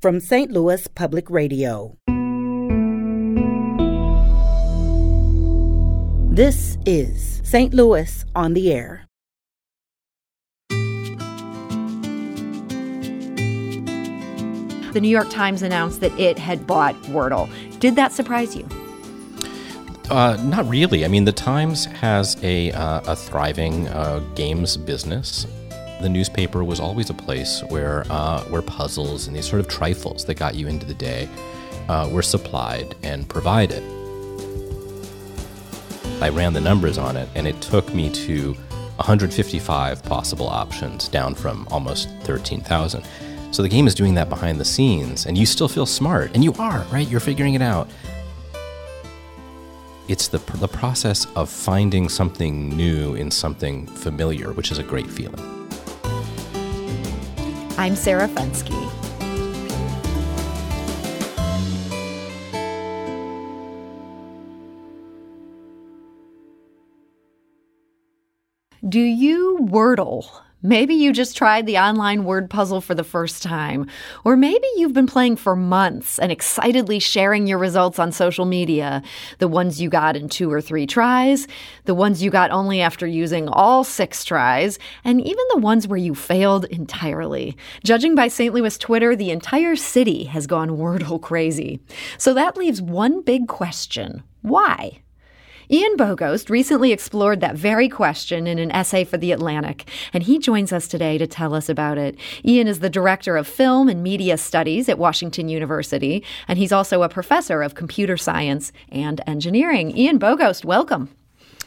from St. Louis Public Radio. This is St. Louis on the Air. The New York Times announced that it had bought Wordle. Did that surprise you? Uh, not really. I mean, the Times has a, uh, a thriving uh, games business. The newspaper was always a place where uh, where puzzles and these sort of trifles that got you into the day uh, were supplied and provided. I ran the numbers on it, and it took me to 155 possible options, down from almost 13,000. So the game is doing that behind the scenes, and you still feel smart, and you are, right? You're figuring it out it's the, the process of finding something new in something familiar, which is a great feeling. I'm Sarah Fenske. Do you wordle? Maybe you just tried the online word puzzle for the first time. Or maybe you've been playing for months and excitedly sharing your results on social media. The ones you got in two or three tries, the ones you got only after using all six tries, and even the ones where you failed entirely. Judging by St. Louis Twitter, the entire city has gone Wordle crazy. So that leaves one big question why? Ian Bogost recently explored that very question in an essay for The Atlantic, and he joins us today to tell us about it. Ian is the director of film and media studies at Washington University, and he's also a professor of computer science and engineering. Ian Bogost, welcome.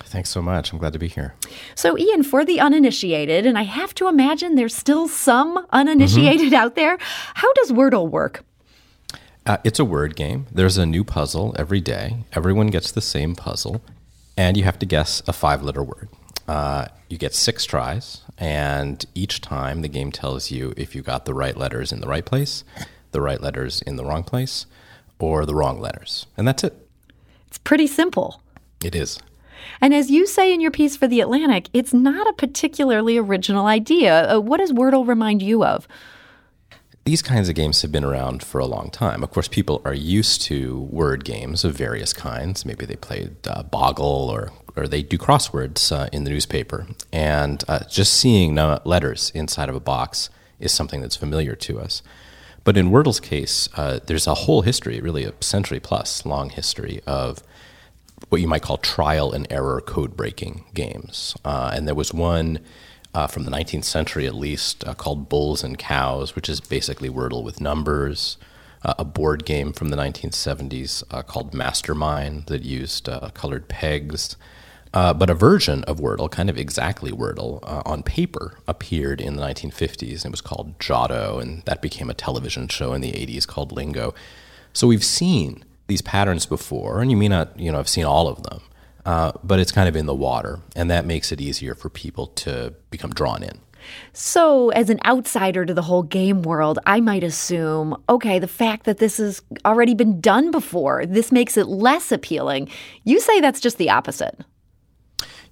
Thanks so much. I'm glad to be here. So, Ian, for the uninitiated, and I have to imagine there's still some uninitiated mm-hmm. out there, how does Wordle work? Uh, it's a word game. There's a new puzzle every day. Everyone gets the same puzzle, and you have to guess a five letter word. Uh, you get six tries, and each time the game tells you if you got the right letters in the right place, the right letters in the wrong place, or the wrong letters. And that's it. It's pretty simple. It is. And as you say in your piece for The Atlantic, it's not a particularly original idea. Uh, what does Wordle remind you of? These kinds of games have been around for a long time. Of course, people are used to word games of various kinds. Maybe they played uh, Boggle or, or they do crosswords uh, in the newspaper. And uh, just seeing letters inside of a box is something that's familiar to us. But in Wordle's case, uh, there's a whole history, really a century plus long history of what you might call trial and error code breaking games. Uh, and there was one uh, from the 19th century at least, uh, called Bulls and Cows, which is basically Wordle with numbers. Uh, a board game from the 1970s uh, called Mastermind that used uh, colored pegs. Uh, but a version of Wordle, kind of exactly Wordle, on paper appeared in the 1950s. And it was called Jotto, and that became a television show in the 80s called Lingo. So we've seen these patterns before, and you may not, you know, have seen all of them uh, but it's kind of in the water, and that makes it easier for people to become drawn in. So, as an outsider to the whole game world, I might assume okay, the fact that this has already been done before, this makes it less appealing. You say that's just the opposite.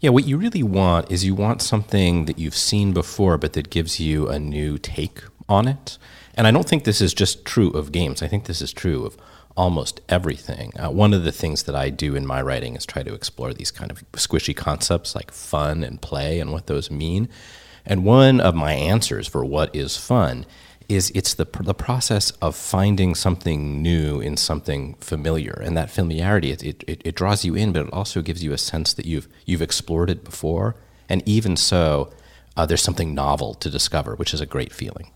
Yeah, what you really want is you want something that you've seen before, but that gives you a new take on it. And I don't think this is just true of games, I think this is true of almost everything. Uh, one of the things that I do in my writing is try to explore these kind of squishy concepts like fun and play and what those mean. And one of my answers for what is fun is it's the the process of finding something new in something familiar, and that familiarity it, it, it draws you in, but it also gives you a sense that you've you've explored it before, and even so, uh, there's something novel to discover, which is a great feeling.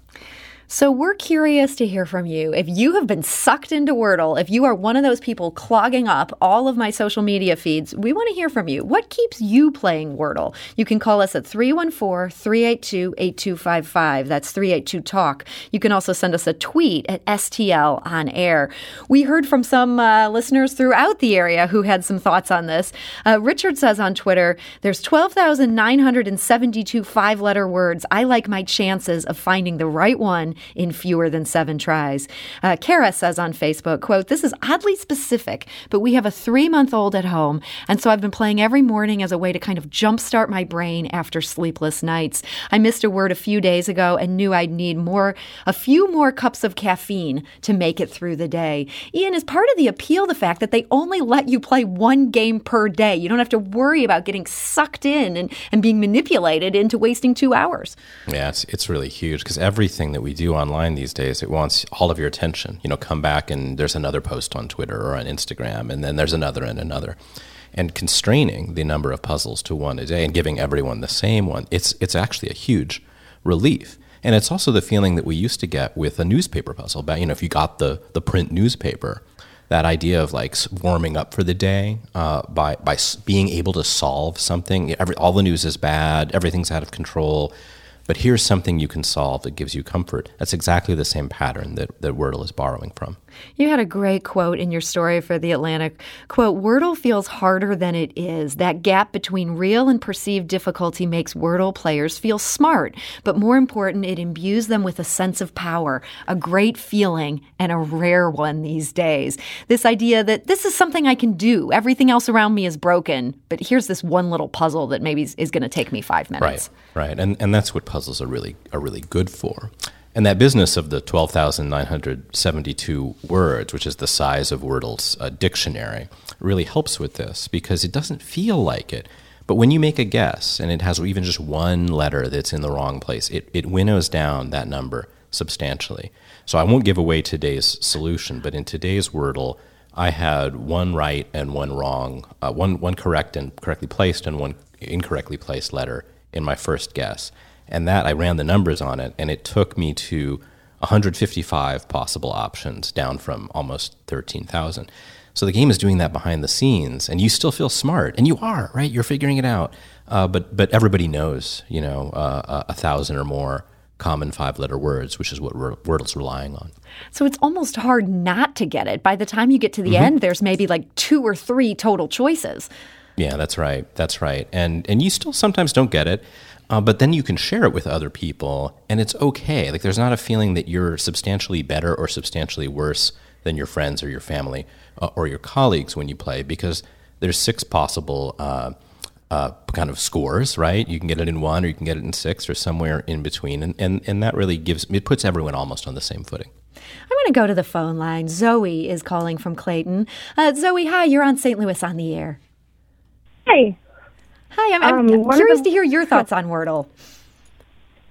So we're curious to hear from you. If you have been sucked into Wordle, if you are one of those people clogging up all of my social media feeds, we want to hear from you. What keeps you playing Wordle? You can call us at 314 382 8255. That's 382 Talk. You can also send us a tweet at STL on air. We heard from some uh, listeners throughout the area who had some thoughts on this. Uh, Richard says on Twitter, there's 12,972 five letter words. I like my chances of finding the right one in fewer than seven tries. Uh, Kara says on Facebook, quote, This is oddly specific, but we have a three month old at home, and so I've been playing every morning as a way to kind of jumpstart my brain after sleepless nights. I missed a word a few days ago and knew I'd need more, a few more cups of caffeine to make it through the day. Ian, is part of the appeal the fact that they only let you play one game per day? You don't have to worry about getting sucked in and, and being manipulated into wasting two hours. Yeah, it's, it's really huge because everything that we do online these days, it wants all of your attention. You know, come back and there's another post on Twitter or on Instagram, and then there's another and another. And constraining the number of puzzles to one a day and giving everyone the same one, it's, it's actually a huge relief. And it's also the feeling that we used to get with a newspaper puzzle. But you know, if you got the the print newspaper, that idea of like warming up for the day uh, by by being able to solve something. Every, all the news is bad. Everything's out of control. But here's something you can solve that gives you comfort. That's exactly the same pattern that, that Wordle is borrowing from. You had a great quote in your story for The Atlantic. Quote, Wordle feels harder than it is. That gap between real and perceived difficulty makes Wordle players feel smart. But more important, it imbues them with a sense of power, a great feeling, and a rare one these days. This idea that this is something I can do. Everything else around me is broken, but here's this one little puzzle that maybe is going to take me five minutes. Right, right. And, and that's what puzzles are really, are really good for. And that business of the 12,972 words, which is the size of Wordle's uh, dictionary, really helps with this because it doesn't feel like it. But when you make a guess and it has even just one letter that's in the wrong place, it, it winnows down that number substantially. So I won't give away today's solution, but in today's Wordle, I had one right and one wrong, uh, one, one correct and correctly placed and one incorrectly placed letter in my first guess. And that I ran the numbers on it, and it took me to 155 possible options, down from almost 13,000. So the game is doing that behind the scenes, and you still feel smart, and you are right. You're figuring it out, uh, but but everybody knows, you know, uh, a thousand or more common five-letter words, which is what Wordle's relying on. So it's almost hard not to get it. By the time you get to the mm-hmm. end, there's maybe like two or three total choices. Yeah, that's right. That's right. And and you still sometimes don't get it. Uh, but then you can share it with other people, and it's okay. Like there's not a feeling that you're substantially better or substantially worse than your friends or your family uh, or your colleagues when you play, because there's six possible uh, uh, kind of scores, right? You can get it in one, or you can get it in six, or somewhere in between, and and and that really gives it puts everyone almost on the same footing. I'm going to go to the phone line. Zoe is calling from Clayton. Uh, Zoe, hi. You're on St. Louis on the air. Hi. Hi, I'm, I'm um, curious the, to hear your thoughts on Wordle.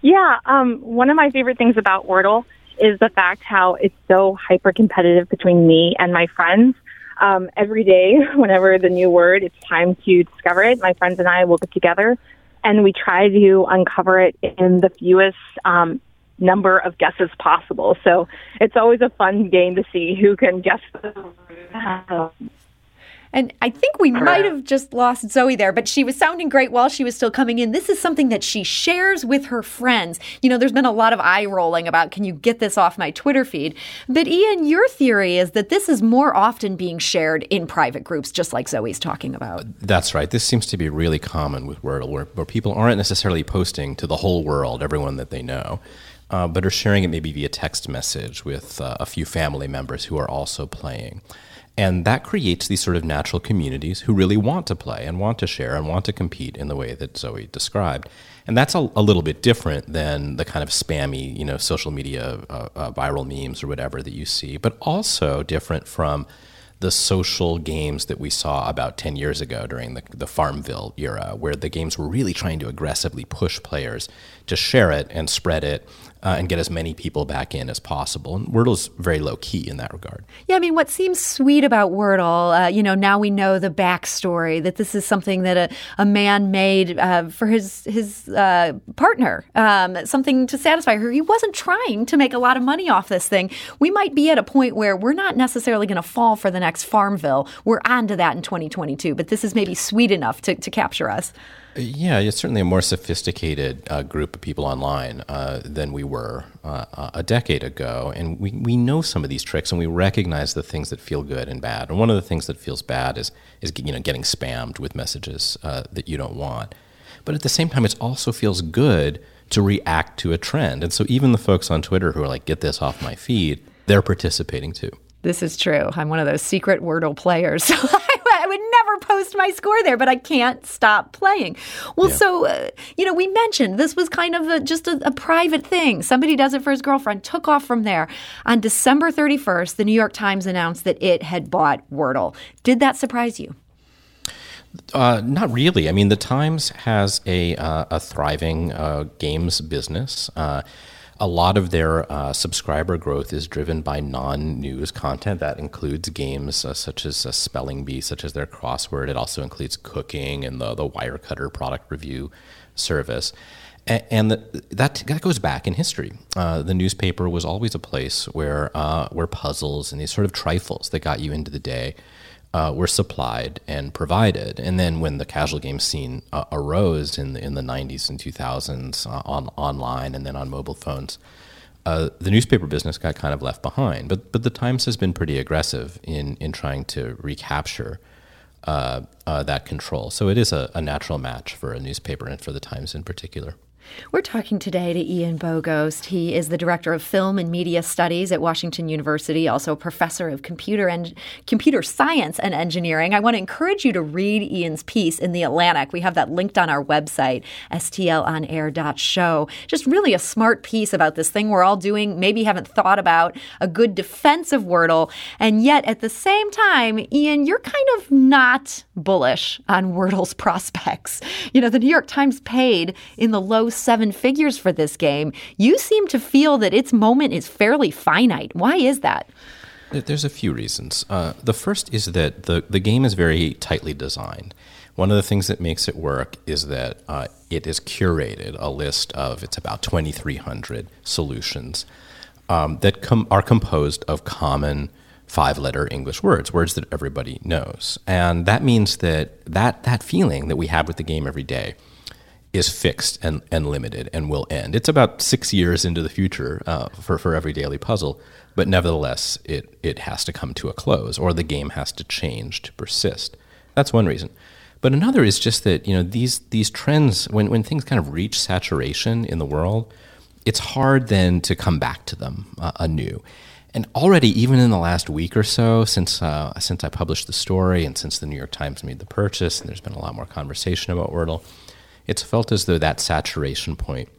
Yeah, um, one of my favorite things about Wordle is the fact how it's so hyper competitive between me and my friends. Um, every day, whenever the new word, it's time to discover it. My friends and I will get together and we try to uncover it in the fewest um, number of guesses possible. So it's always a fun game to see who can guess the and I think we might have just lost Zoe there, but she was sounding great while she was still coming in. This is something that she shares with her friends. You know, there's been a lot of eye rolling about can you get this off my Twitter feed? But Ian, your theory is that this is more often being shared in private groups, just like Zoe's talking about. That's right. This seems to be really common with Wordle, where, where people aren't necessarily posting to the whole world, everyone that they know. Uh, but are sharing it maybe via text message with uh, a few family members who are also playing. And that creates these sort of natural communities who really want to play and want to share and want to compete in the way that Zoe described. And that's a, a little bit different than the kind of spammy, you know, social media uh, uh, viral memes or whatever that you see, but also different from the social games that we saw about 10 years ago during the, the Farmville era, where the games were really trying to aggressively push players to share it and spread it uh, and get as many people back in as possible. And Wordle's very low key in that regard. Yeah, I mean, what seems sweet about Wordle, uh, you know, now we know the backstory that this is something that a, a man made uh, for his his uh, partner, um, something to satisfy her. He wasn't trying to make a lot of money off this thing. We might be at a point where we're not necessarily going to fall for the next Farmville. We're on to that in 2022, but this is maybe sweet enough to, to capture us. Yeah, it's certainly a more sophisticated uh, group of people online uh, than we were uh, a decade ago. And we, we know some of these tricks and we recognize the things that feel good and bad. And one of the things that feels bad is, is you know, getting spammed with messages uh, that you don't want. But at the same time, it also feels good to react to a trend. And so even the folks on Twitter who are like, get this off my feed, they're participating too. This is true. I'm one of those secret Wordle players. I would never post my score there, but I can't stop playing. Well, yeah. so, uh, you know, we mentioned this was kind of a, just a, a, private thing. Somebody does it for his girlfriend, took off from there. On December 31st, the New York Times announced that it had bought Wordle. Did that surprise you? Uh, not really. I mean, the Times has a, uh, a thriving uh, games business. Uh, a lot of their uh, subscriber growth is driven by non-news content that includes games uh, such as a spelling bee, such as their crossword. It also includes cooking and the the Wirecutter product review service. And, that that goes back in history. Uh, the newspaper was always a place where uh, where puzzles and these sort of trifles that got you into the day uh, were supplied and provided. And then when the casual game scene uh, arose in the, in the 90s and 2000s uh, on online and then on mobile phones, uh, the newspaper business got kind of left behind. But but the Times has been pretty aggressive in in trying to recapture. Uh, uh, that control. So it is a, a natural match for a newspaper and for the Times in particular. We're talking today to Ian Bogost. He is the director of film and media studies at Washington University, also a professor of computer and computer science and engineering. I want to encourage you to read Ian's piece in the Atlantic. We have that linked on our website, stlonair.show. Just really a smart piece about this thing we're all doing, maybe haven't thought about a good defense of Wordle, and yet at the same time, Ian, you're kind of not bullish on Wordle's prospects. You know, the New York Times paid in the low seven figures for this game. You seem to feel that its moment is fairly finite. Why is that? There's a few reasons. Uh, the first is that the, the game is very tightly designed. One of the things that makes it work is that uh, it is curated a list of, it's about 2,300 solutions um, that com- are composed of common five letter English words, words that everybody knows. And that means that, that that feeling that we have with the game every day is fixed and, and limited and will end. It's about six years into the future uh, for, for every daily puzzle, but nevertheless, it, it has to come to a close or the game has to change to persist. That's one reason. But another is just that you know these these trends when, when things kind of reach saturation in the world, it's hard then to come back to them uh, anew. And already, even in the last week or so, since uh, since I published the story and since the New York Times made the purchase, and there's been a lot more conversation about Wordle, it's felt as though that saturation point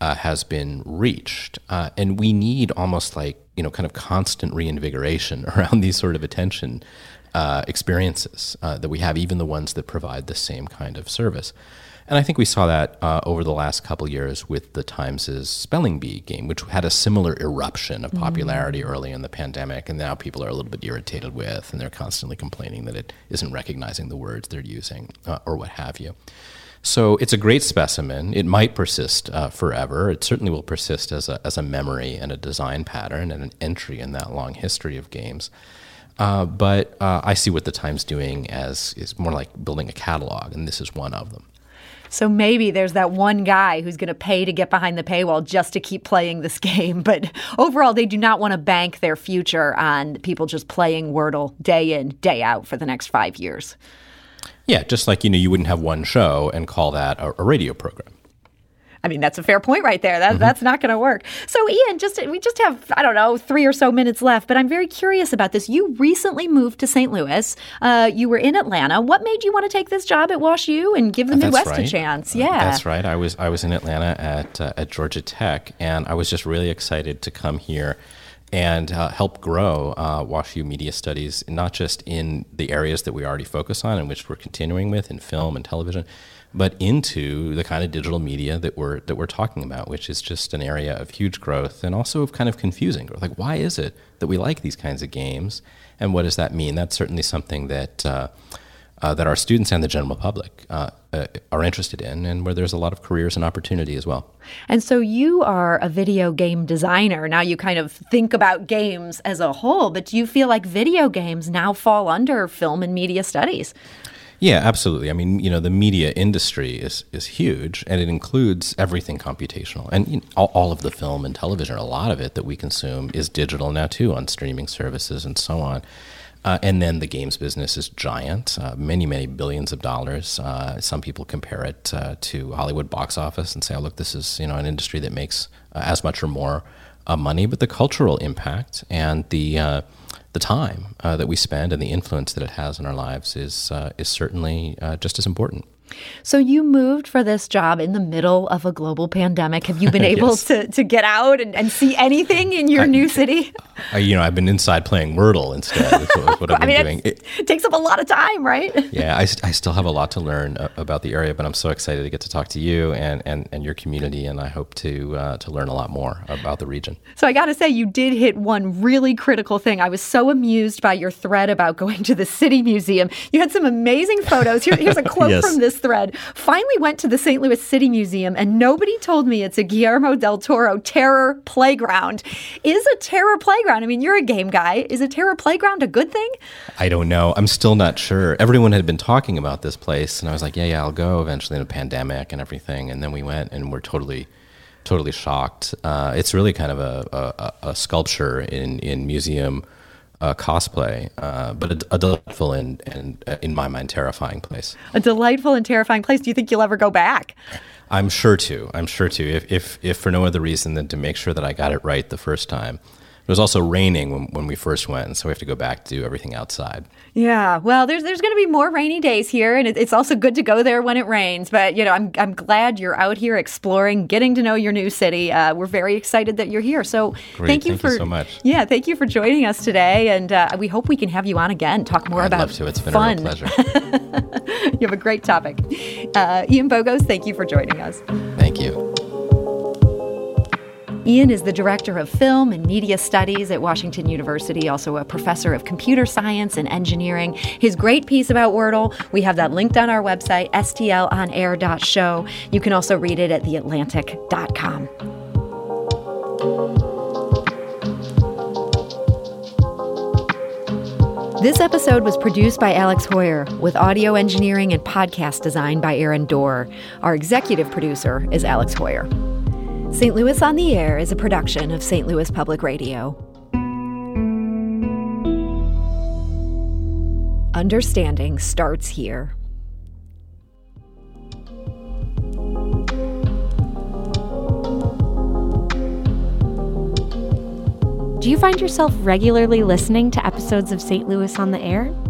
uh, has been reached. Uh, and we need almost like, you know, kind of constant reinvigoration around these sort of attention uh, experiences uh, that we have, even the ones that provide the same kind of service. And I think we saw that uh, over the last couple years with the Times' Spelling Bee game, which had a similar eruption of popularity mm-hmm. early in the pandemic. And now people are a little bit irritated with, and they're constantly complaining that it isn't recognizing the words they're using uh, or what have you. So it's a great specimen. It might persist uh, forever. It certainly will persist as a, as a memory and a design pattern and an entry in that long history of games. Uh, but uh, I see what the Times doing as is more like building a catalog, and this is one of them. So maybe there's that one guy who's going to pay to get behind the paywall just to keep playing this game. But overall, they do not want to bank their future on people just playing Wordle day in, day out for the next five years. Yeah, just like you know, you wouldn't have one show and call that a, a radio program. I mean, that's a fair point right there. That, mm-hmm. That's not going to work. So, Ian, just we just have I don't know three or so minutes left, but I'm very curious about this. You recently moved to St. Louis. Uh, you were in Atlanta. What made you want to take this job at Wash U and give the uh, Midwest right. a chance? Uh, yeah, that's right. I was I was in Atlanta at uh, at Georgia Tech, and I was just really excited to come here and uh, help grow uh, WashU Media Studies, not just in the areas that we already focus on and which we're continuing with in film and television, but into the kind of digital media that we're that we're talking about, which is just an area of huge growth and also of kind of confusing growth. Like, why is it that we like these kinds of games, and what does that mean? That's certainly something that. Uh, uh, that our students and the general public uh, uh, are interested in, and where there's a lot of careers and opportunity as well. And so you are a video game designer. Now you kind of think about games as a whole, but do you feel like video games now fall under film and media studies? Yeah, absolutely. I mean, you know, the media industry is is huge, and it includes everything computational, and you know, all, all, of the film and television. A lot of it that we consume is digital now too, on streaming services and so on. Uh, and then the games business is giant, uh, many, many billions of dollars. Uh, some people compare it uh, to Hollywood box office and say, "Oh, look, this is you know an industry that makes uh, as much or more uh, money." But the cultural impact and the the time that we spend and the influence that it has in our lives is is certainly just as important. So you moved for this job in the middle of a global pandemic. Have you been able yes. to, to get out and, and see anything in your I, new city? I, you know, I've been inside playing Wordle instead. What, what I've been mean, doing. It, it, takes up a lot of time, right? Yeah, I, I still have a lot to learn about the area, but I'm so excited to get to talk to you and, and, and your community, and I hope to uh, to learn a lot more about the region. So I got to say, you did hit one really critical thing. I was so amused by your thread about going to the City Museum. You had some amazing photos. Here, here's a quote yes. from this thread. Finally went to the St. Louis City Museum, and nobody told me it's a Guillermo del Toro terror playground. Is a terror playground? I mean, you're a game guy. Is a terror playground a good thing? I don't know. I'm still not sure. Everyone had been talking about this place, and I was like, yeah, yeah, I'll go eventually in a pandemic and everything. And then we went, and we're totally, totally shocked. Uh, it's really kind of a, a, a sculpture in, in museum uh, cosplay, uh, but a, a, delightful and, and uh, in my mind, terrifying place. A delightful and terrifying place. Do you think you'll ever go back? I'm sure to. I'm sure to. If, if, if for no other reason than to make sure that I got it right the first time. It was also raining when, when we first went, and so we have to go back to do everything outside. Yeah, well, there's there's going to be more rainy days here, and it, it's also good to go there when it rains. But you know, I'm I'm glad you're out here exploring, getting to know your new city. Uh, we're very excited that you're here. So Great. thank you thank for you so much. Yeah, thank you for joining us today, and uh, we hope we can have you on again, talk more I'd about love to. It's been fun. a pleasure. you have a great topic. Uh, Ian Bogost, thank you for joining us. Thank you. Ian is the director of film and media studies at Washington University, also a professor of computer science and engineering. His great piece about Wordle, we have that linked on our website, stlonair.show. You can also read it at theatlantic.com. This episode was produced by Alex Heuer, with audio engineering and podcast design by Aaron Doerr. Our executive producer is Alex Heuer. St. Louis on the Air is a production of St. Louis Public Radio. Understanding starts here. Do you find yourself regularly listening to episodes of St. Louis on the Air?